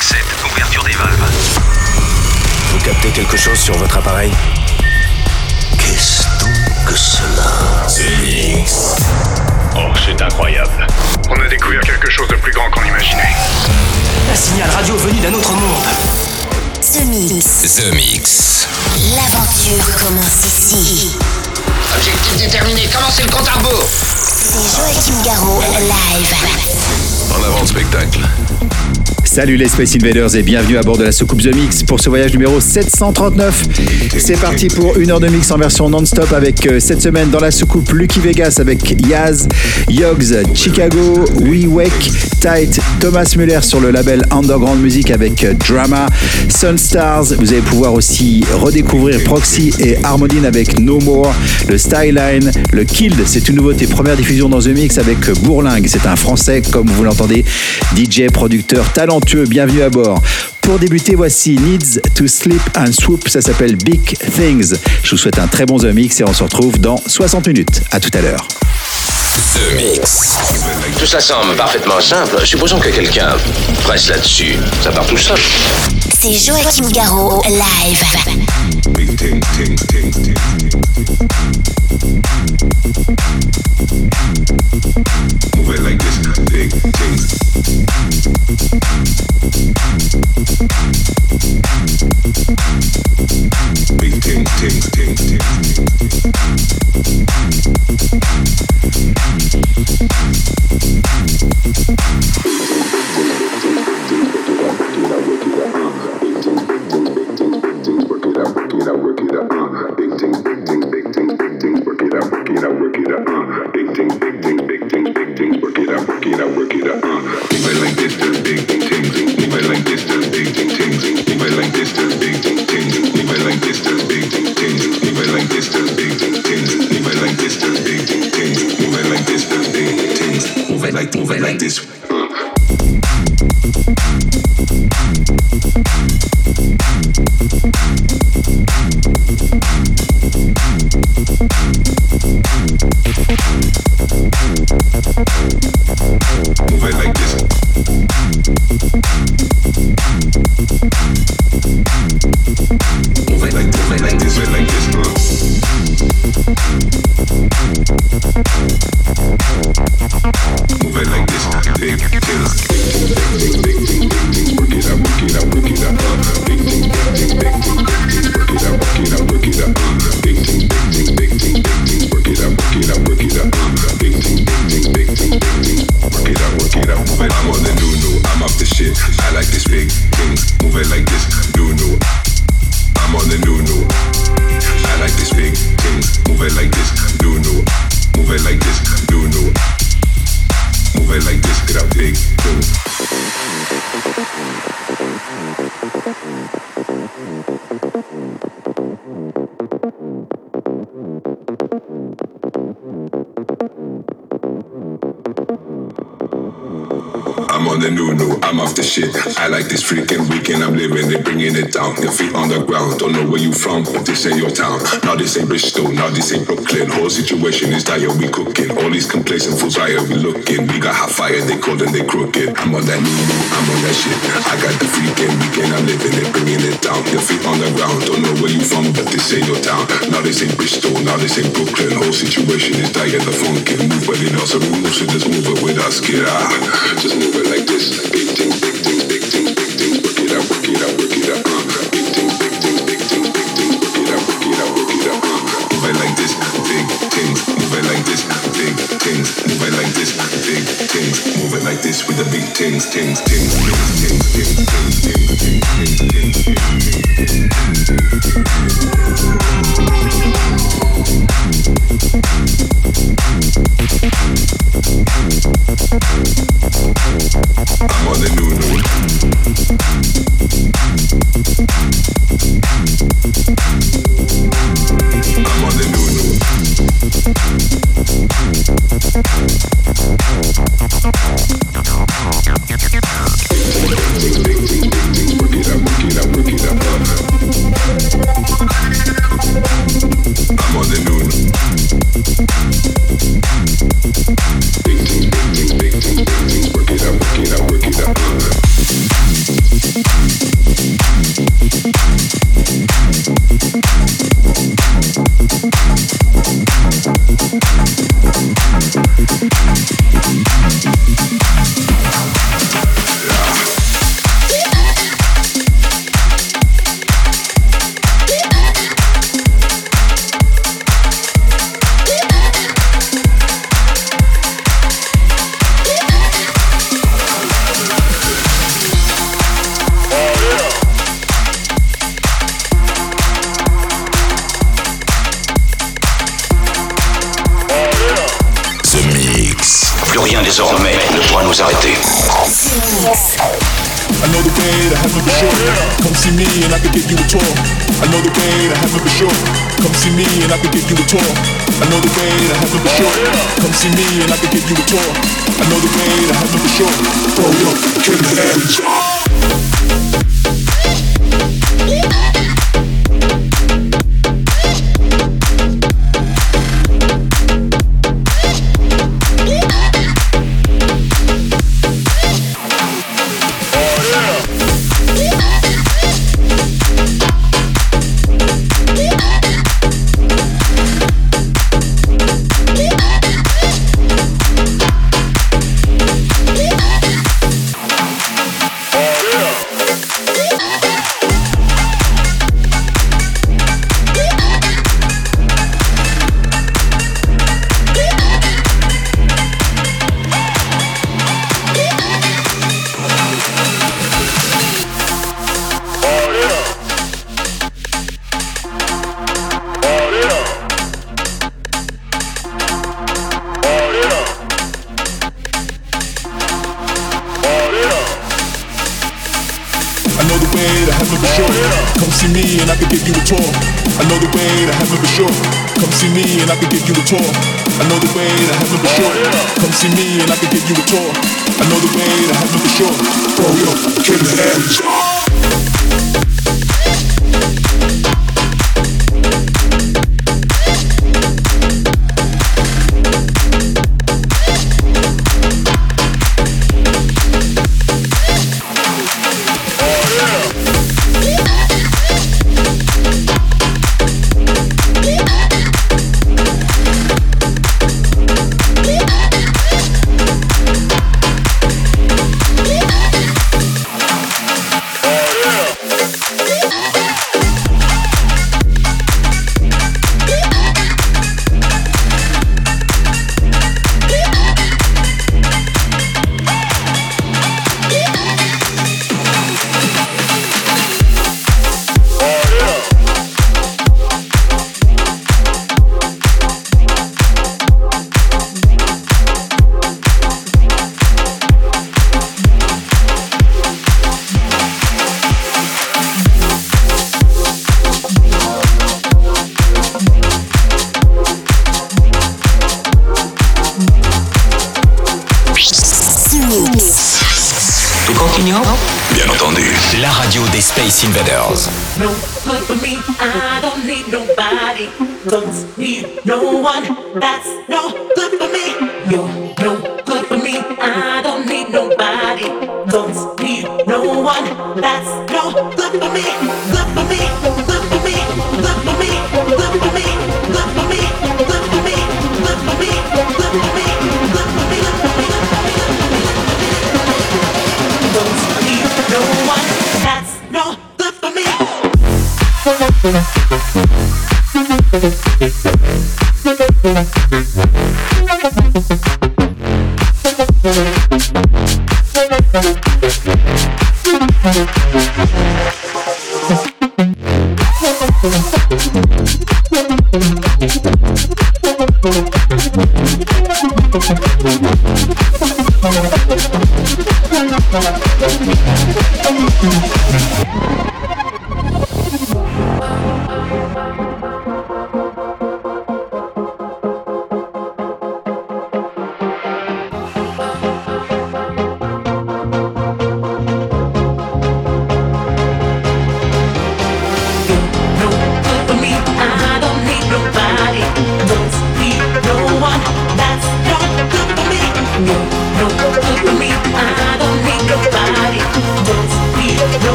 5-7, ouverture des valves. Vous captez quelque chose sur votre appareil Qu'est-ce donc que cela Mix. Oh, c'est incroyable. On a découvert quelque chose de plus grand qu'on imaginait. Un signal radio venu d'un autre monde. The Mix. The Mix. L'aventure commence ici. Objectif déterminé, commencez le compte à rebours. C'est Joachim Garraud, live. En avant le spectacle. Salut les Space Invaders et bienvenue à bord de la soucoupe The Mix pour ce voyage numéro 739. C'est parti pour une heure de mix en version non-stop avec euh, cette semaine dans la soucoupe Lucky Vegas avec Yaz, Yogs, Chicago, We Wake, Tight, Thomas Muller sur le label Underground Music avec euh, Drama, Sunstars. Vous allez pouvoir aussi redécouvrir Proxy et Harmonine avec No More, le Styline, le Killed, c'est une nouveauté première diffusion dans The Mix avec euh, Bourlingue. C'est un français comme vous l'entendez, DJ, producteur, talent bienvenue à bord. Pour débuter, voici Needs to Sleep and Swoop, ça s'appelle Big Things. Je vous souhaite un très bon The Mix et on se retrouve dans 60 minutes. À tout à l'heure. The Mix. Tout ça semble parfaitement simple. Supposons que quelqu'un presse là-dessus. Ça part tout seul. C'est Joachim Garraud, live. Big ting, ting, ting, ting, ting, ting, ting. Crooked. I'm on that new I'm on that shit. I got the freaking weekend I'm living, they bringing it down. Your feet on the ground, don't know where you from, but this ain't your town. Now this ain't Bristol, now this ain't Brooklyn. Whole situation is dire, the funkin'. Move, but it also move, so just move it with us, get out. Just move it like this. Big things, big things, big things, big things. Work it out, work it out, work it out. Uh. Big things, big things, big things, big things. Work it out, work it out, work it out. Uh. Move it like this, big things. Move it like this, big things. Move it like this, with the big things. Move it like this with the big things, things, things, things, things, things, things, things, things, things, things, I'm on the new new. I'm on the new new. I know the way to heaven for sure. Come see me and I can give you a tour. I know the way to heaven for sure. Come see me and I can give you a tour. I know the way to heaven for sure. Come see me and I can give you a tour. I know the way to heaven for sure. Throw your hands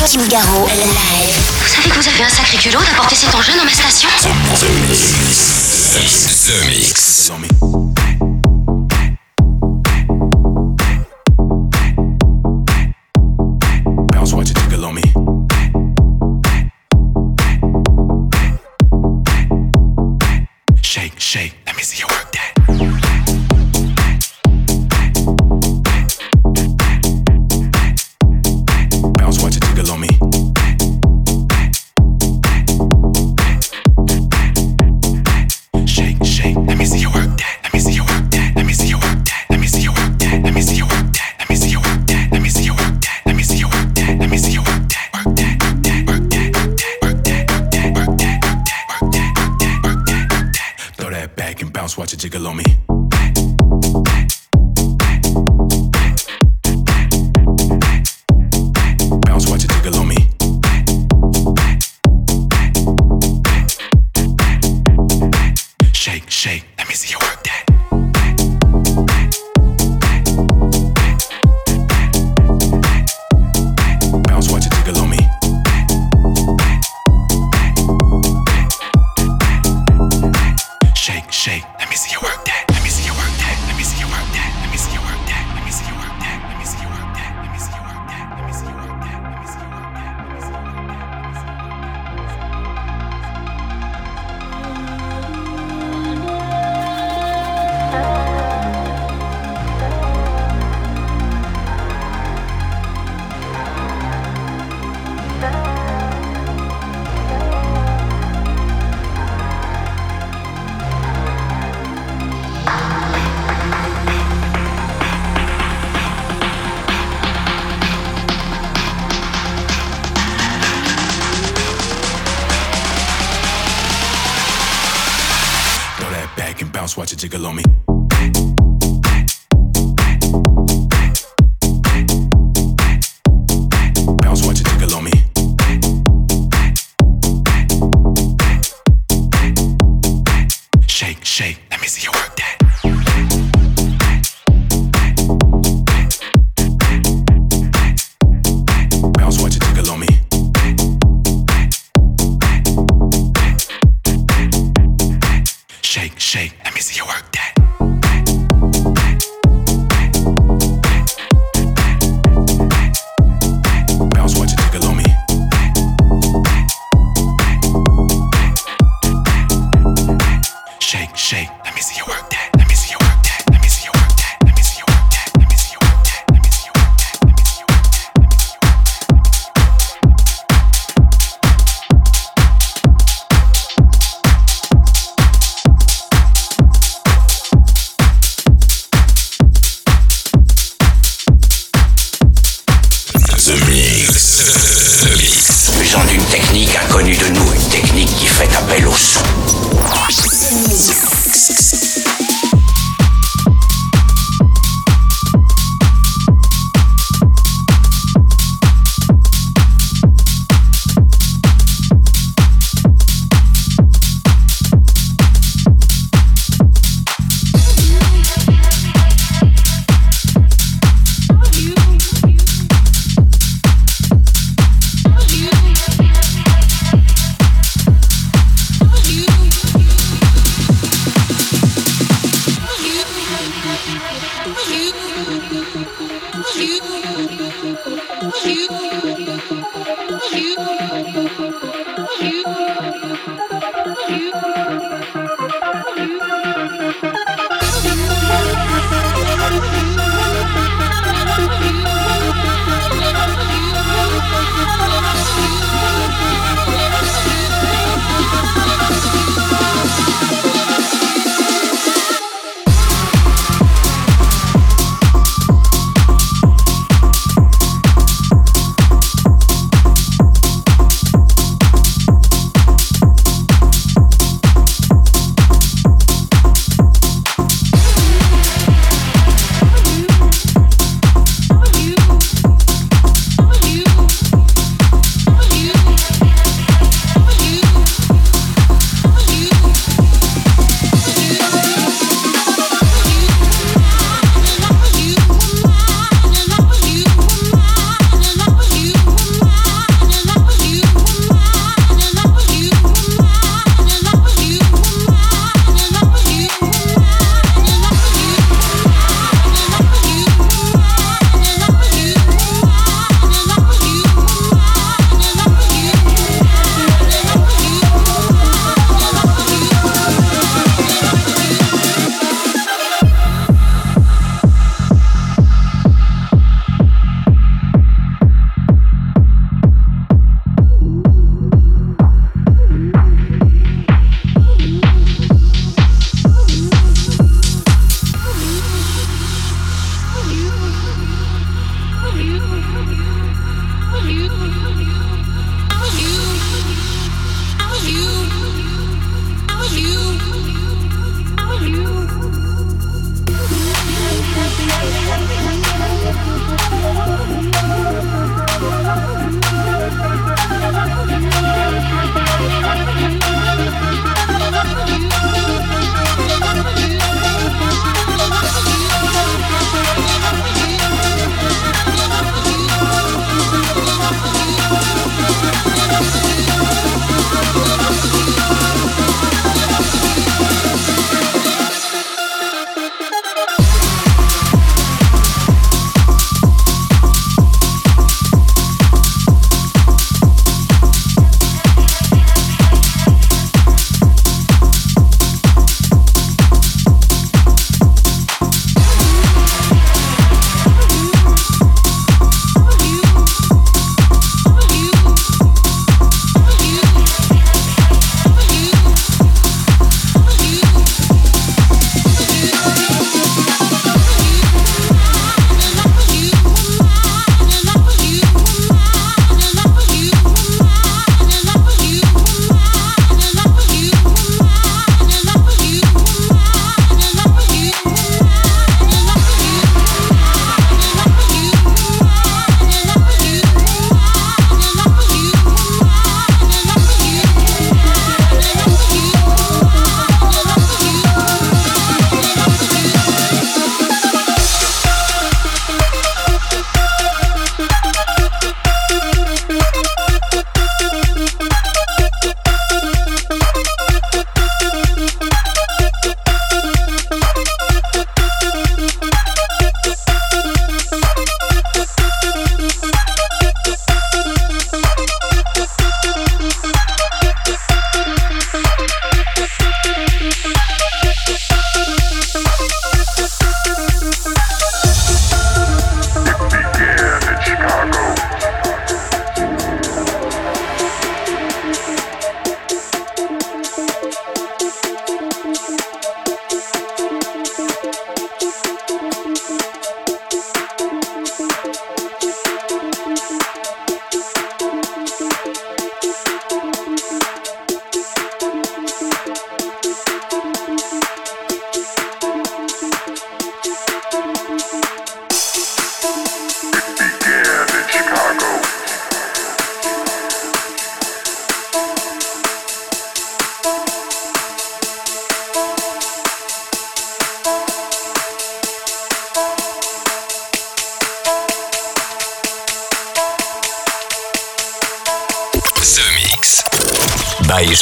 Live. Vous savez que vous avez un sacré culot d'apporter cet engin dans ma station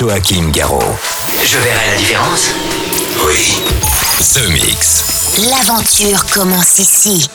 Joachim Garraud. Je verrai la différence Oui. The Mix. L'aventure commence ici.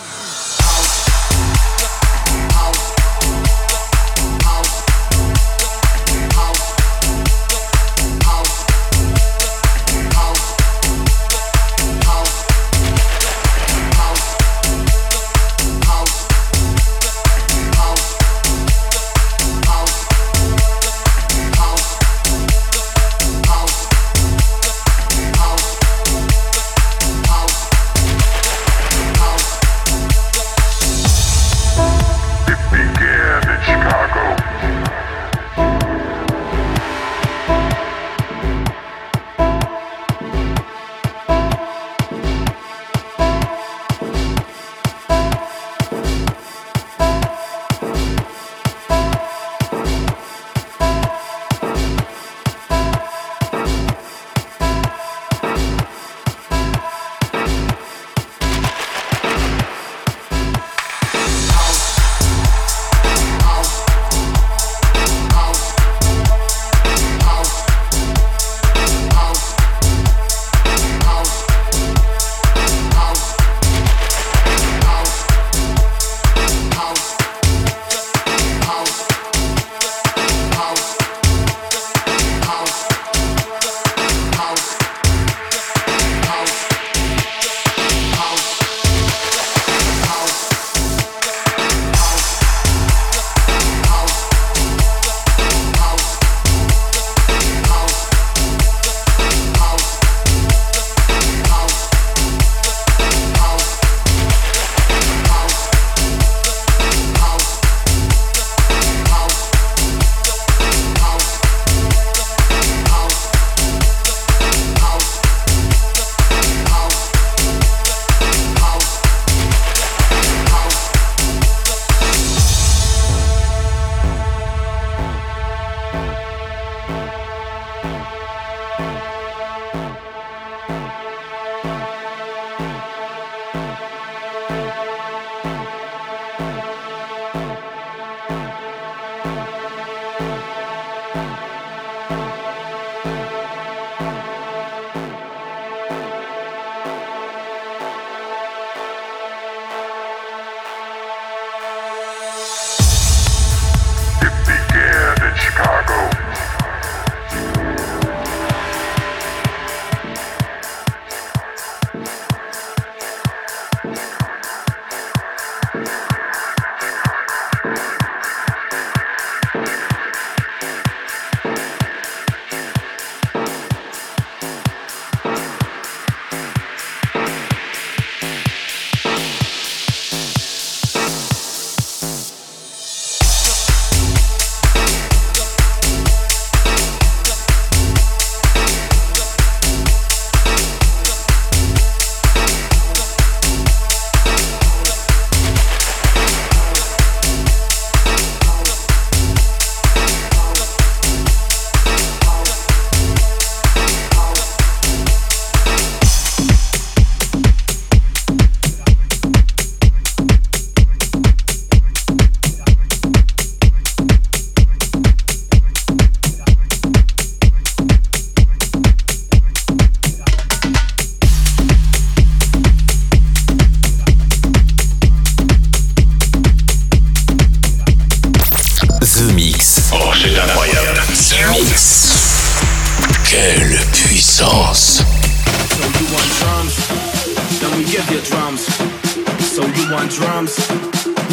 want drums,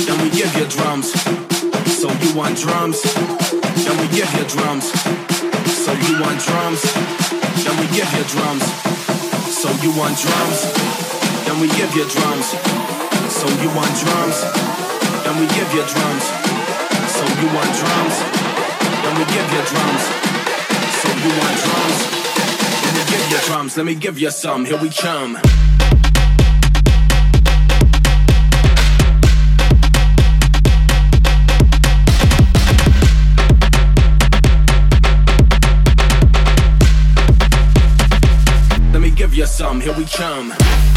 then we give you drums. So you want drums, then we give you drums. So you want drums, then we give you drums. So you want drums, then we give you drums. So you want drums, then we give you drums. So you want drums, then we give you drums. So you want drums, then we give you drums. Let me give you some. Here we come. you some, here we come.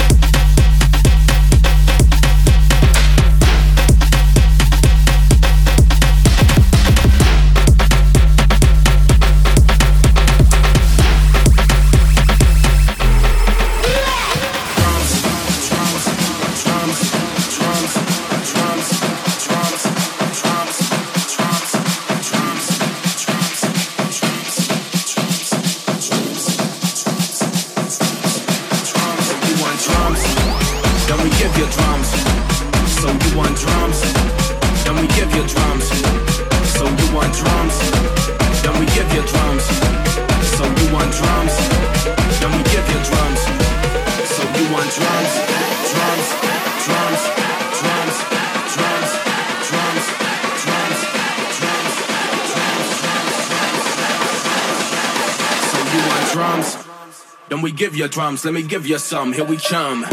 Give you drums, let me give you some. Here we come.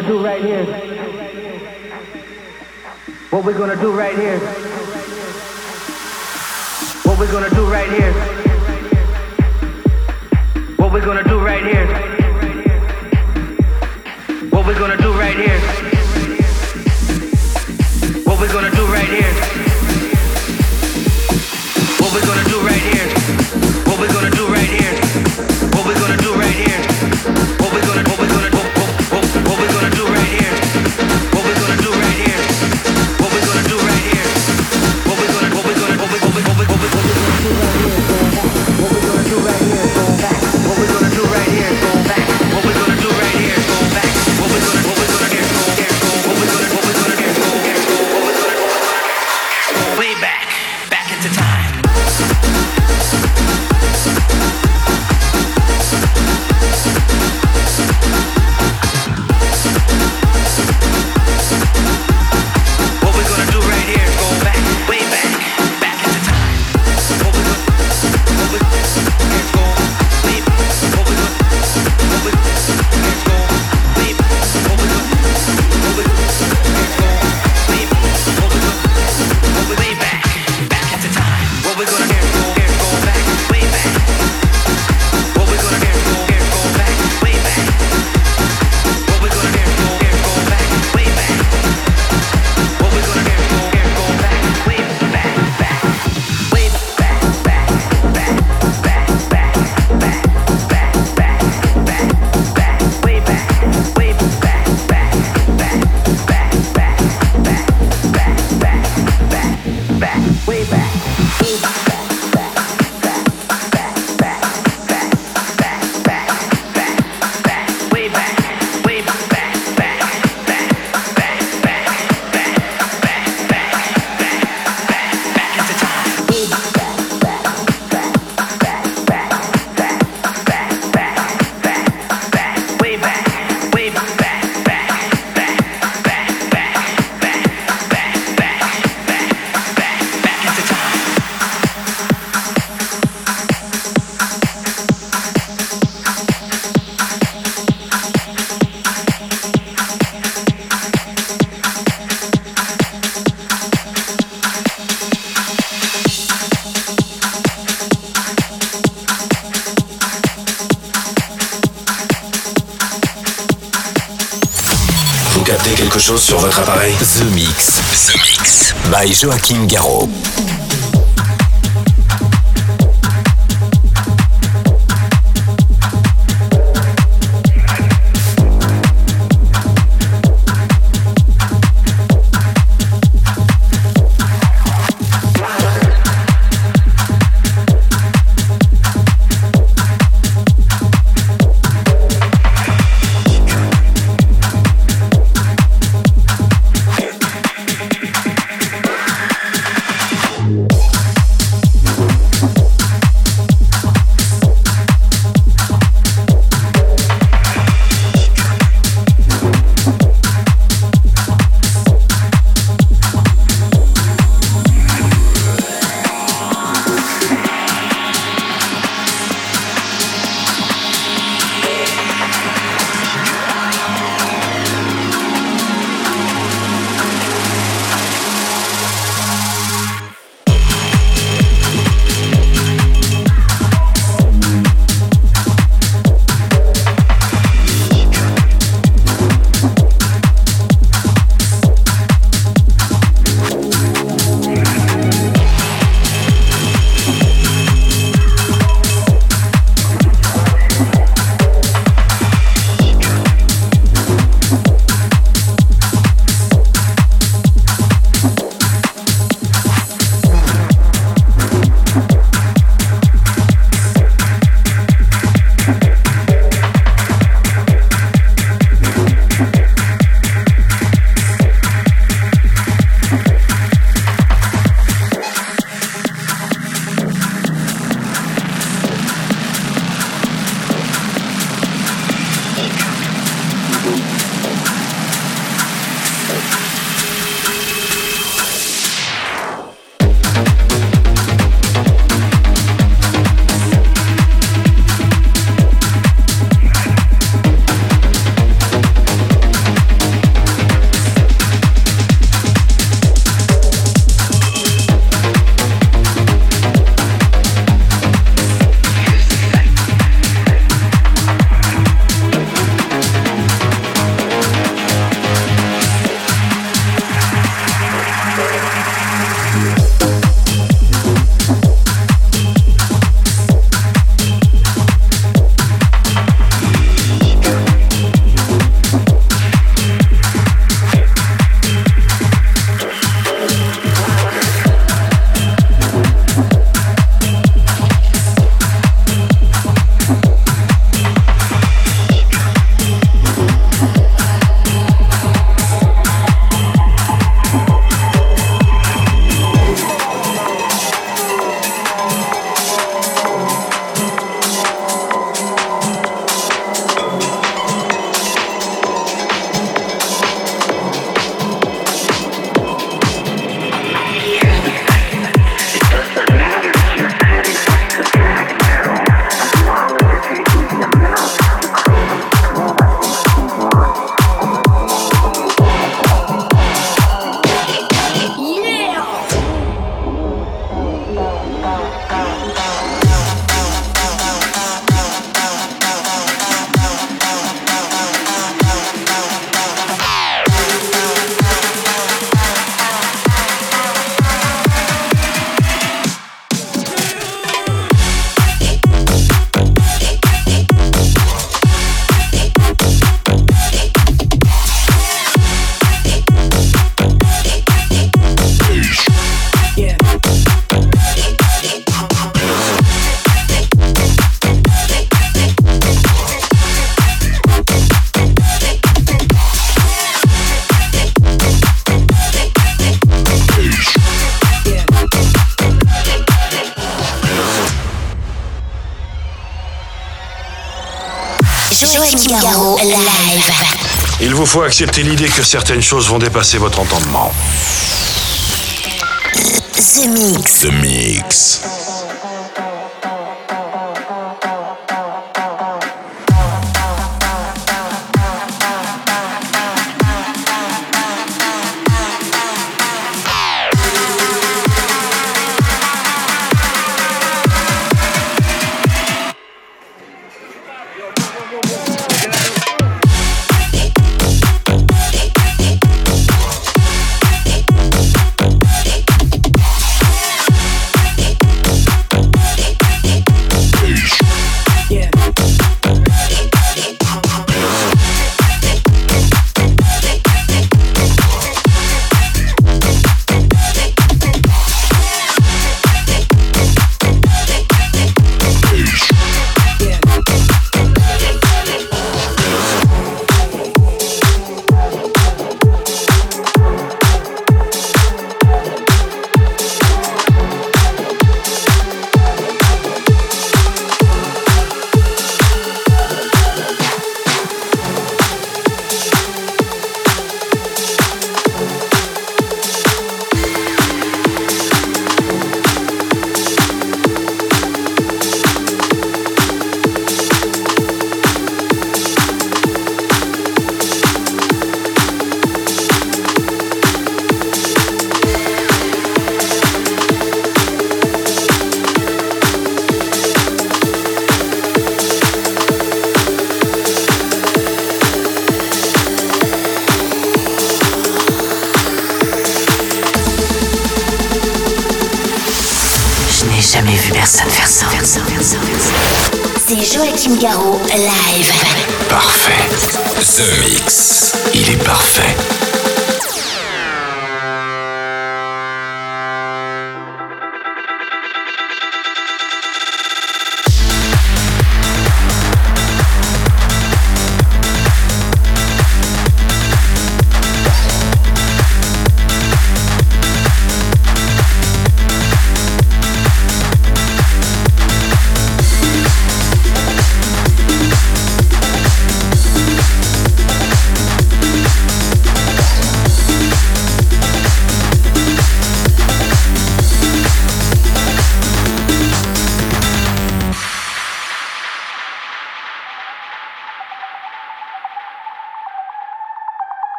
gonna do right here, what we're gonna do right here, what we're gonna do right here. Chose sur votre appareil? The Mix. The Mix. By Joachim Garraud. Vous faut accepter l'idée que certaines choses vont dépasser votre entendement. The Mix. The Mix. Garraud, live. Parfait. The Mix. Il est parfait.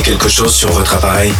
Quelque chose sur votre appareil?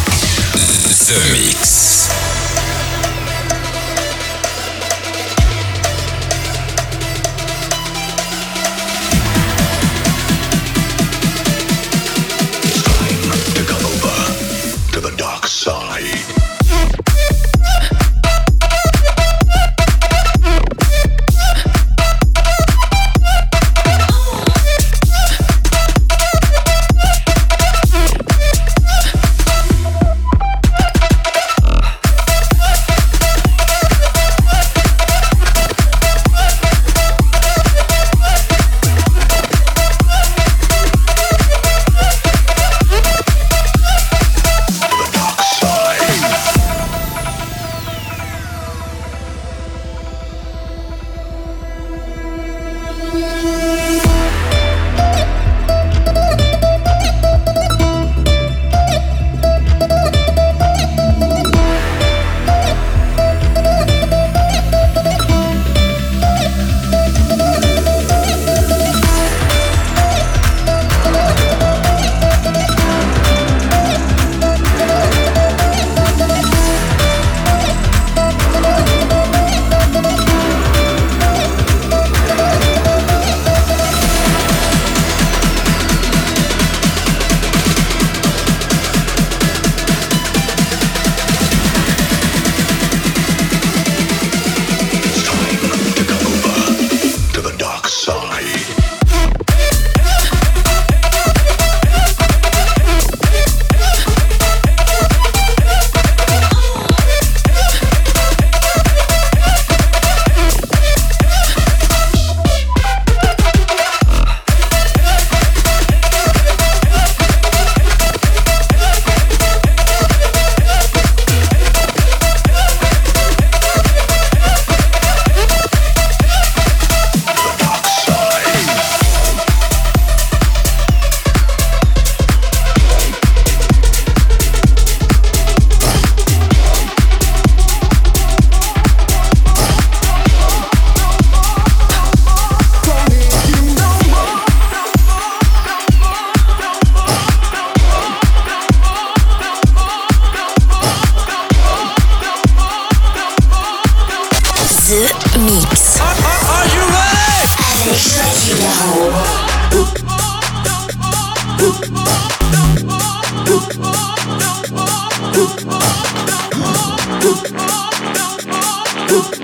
Ooh.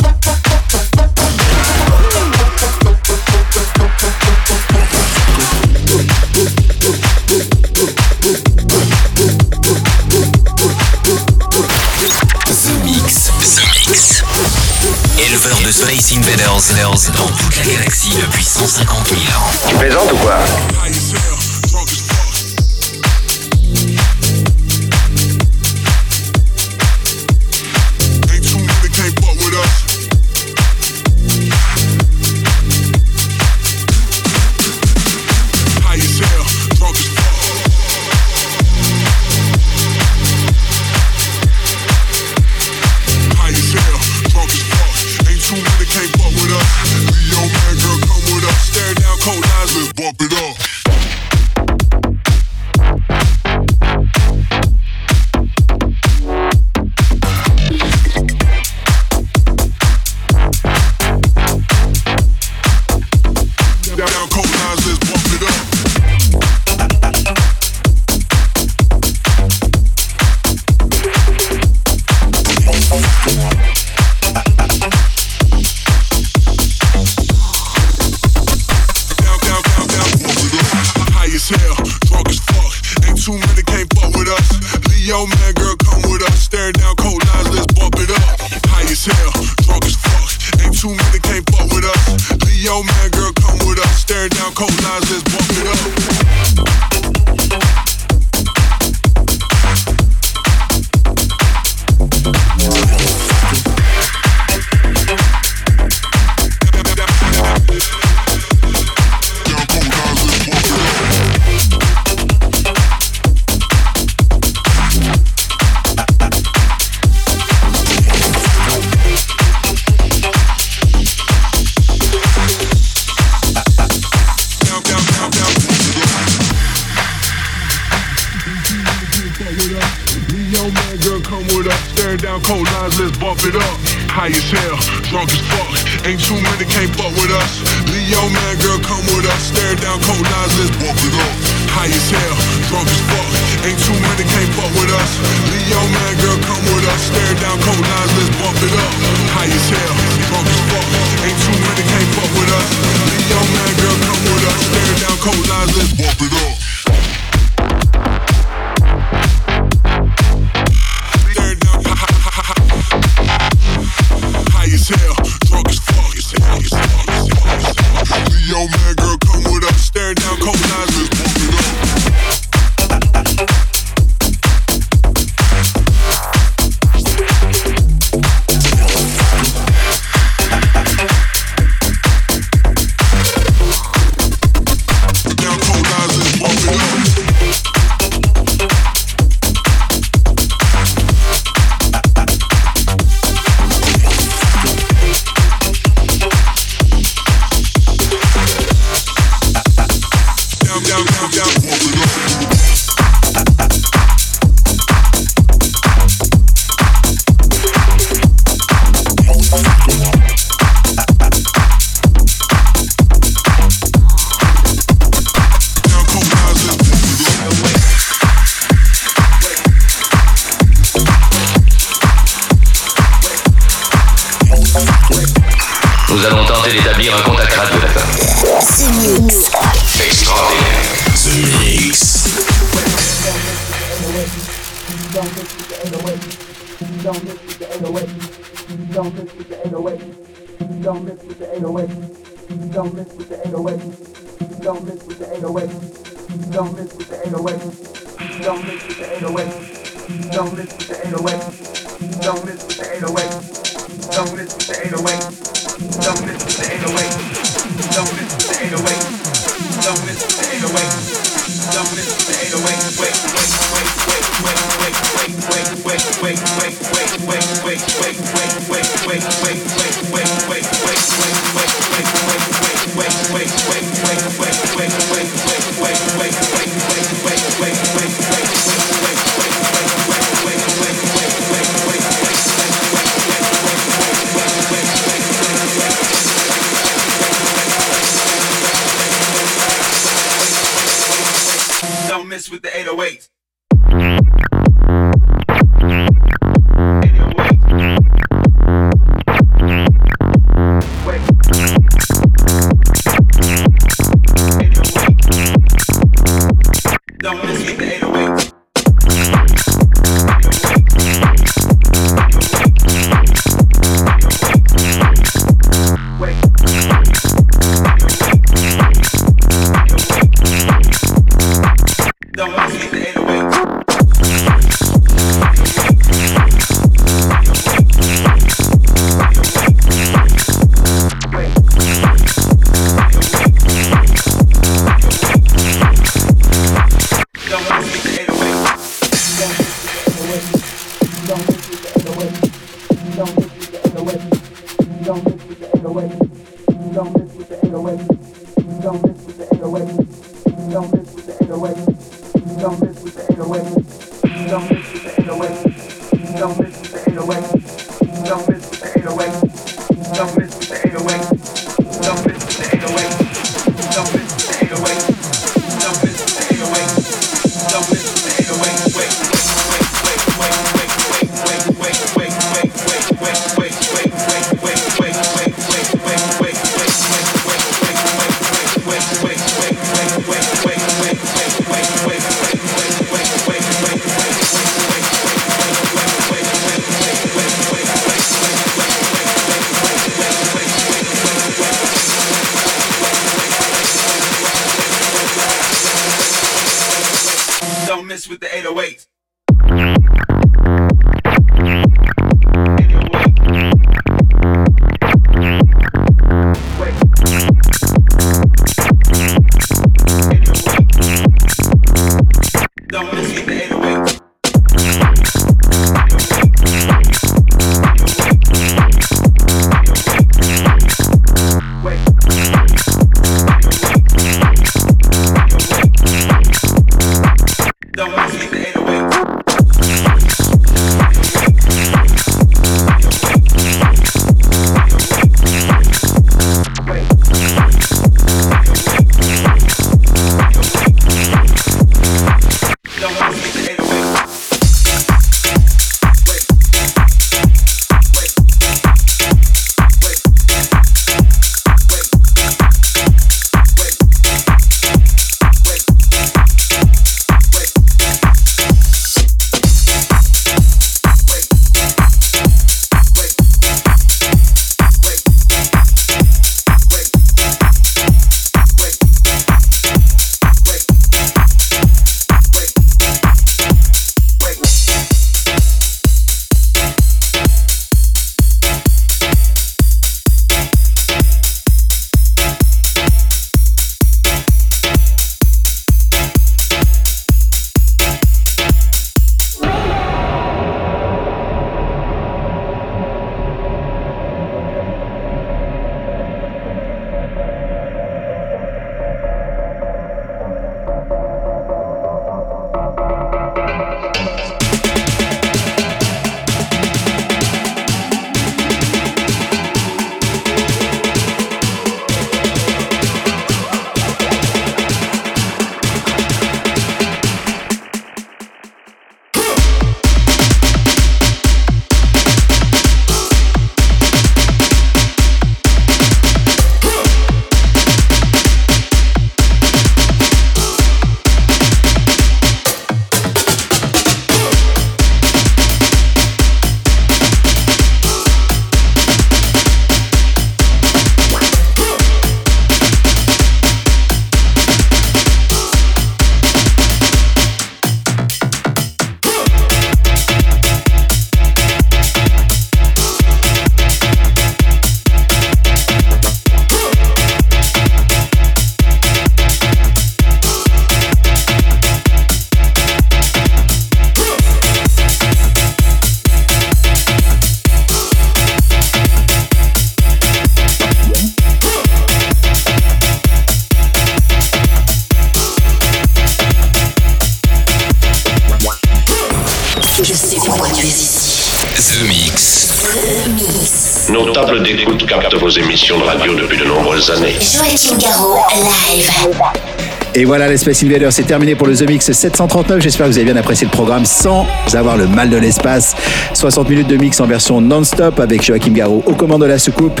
Et voilà, l'Espace Invader, c'est terminé pour le The Mix 739. J'espère que vous avez bien apprécié le programme sans avoir le mal de l'espace. 60 minutes de mix en version non-stop avec Joachim Garraud au commande de la soucoupe.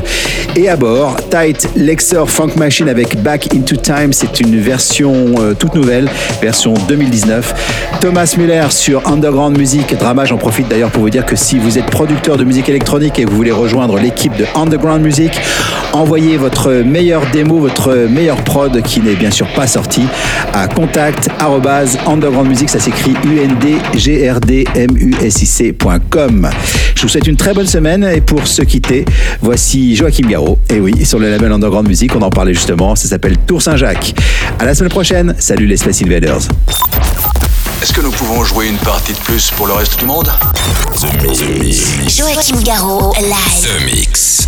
Et à bord, Tight Lexer Funk Machine avec Back into Time. C'est une version euh, toute nouvelle, version 2019. Thomas Muller sur Underground Music. Drama, j'en profite d'ailleurs pour vous dire que si vous êtes producteur de musique électronique et que vous voulez rejoindre l'équipe de Underground Music, envoyez votre meilleure démo, votre meilleure prod qui n'est bien sûr pas sortie à contact undergroundmusic, ça s'écrit UNDGRDMUSIC.com. Je vous souhaite une très bonne semaine et pour se quitter, voici Joachim Garraud. Et oui, sur le label Underground Music, on en parlait justement, ça s'appelle Tour Saint-Jacques. À la semaine prochaine, salut les Space Invaders. Est-ce que nous pouvons jouer une partie de plus pour le reste du monde? The Mix. Joachim Garraud, live. The Mix. The Mix.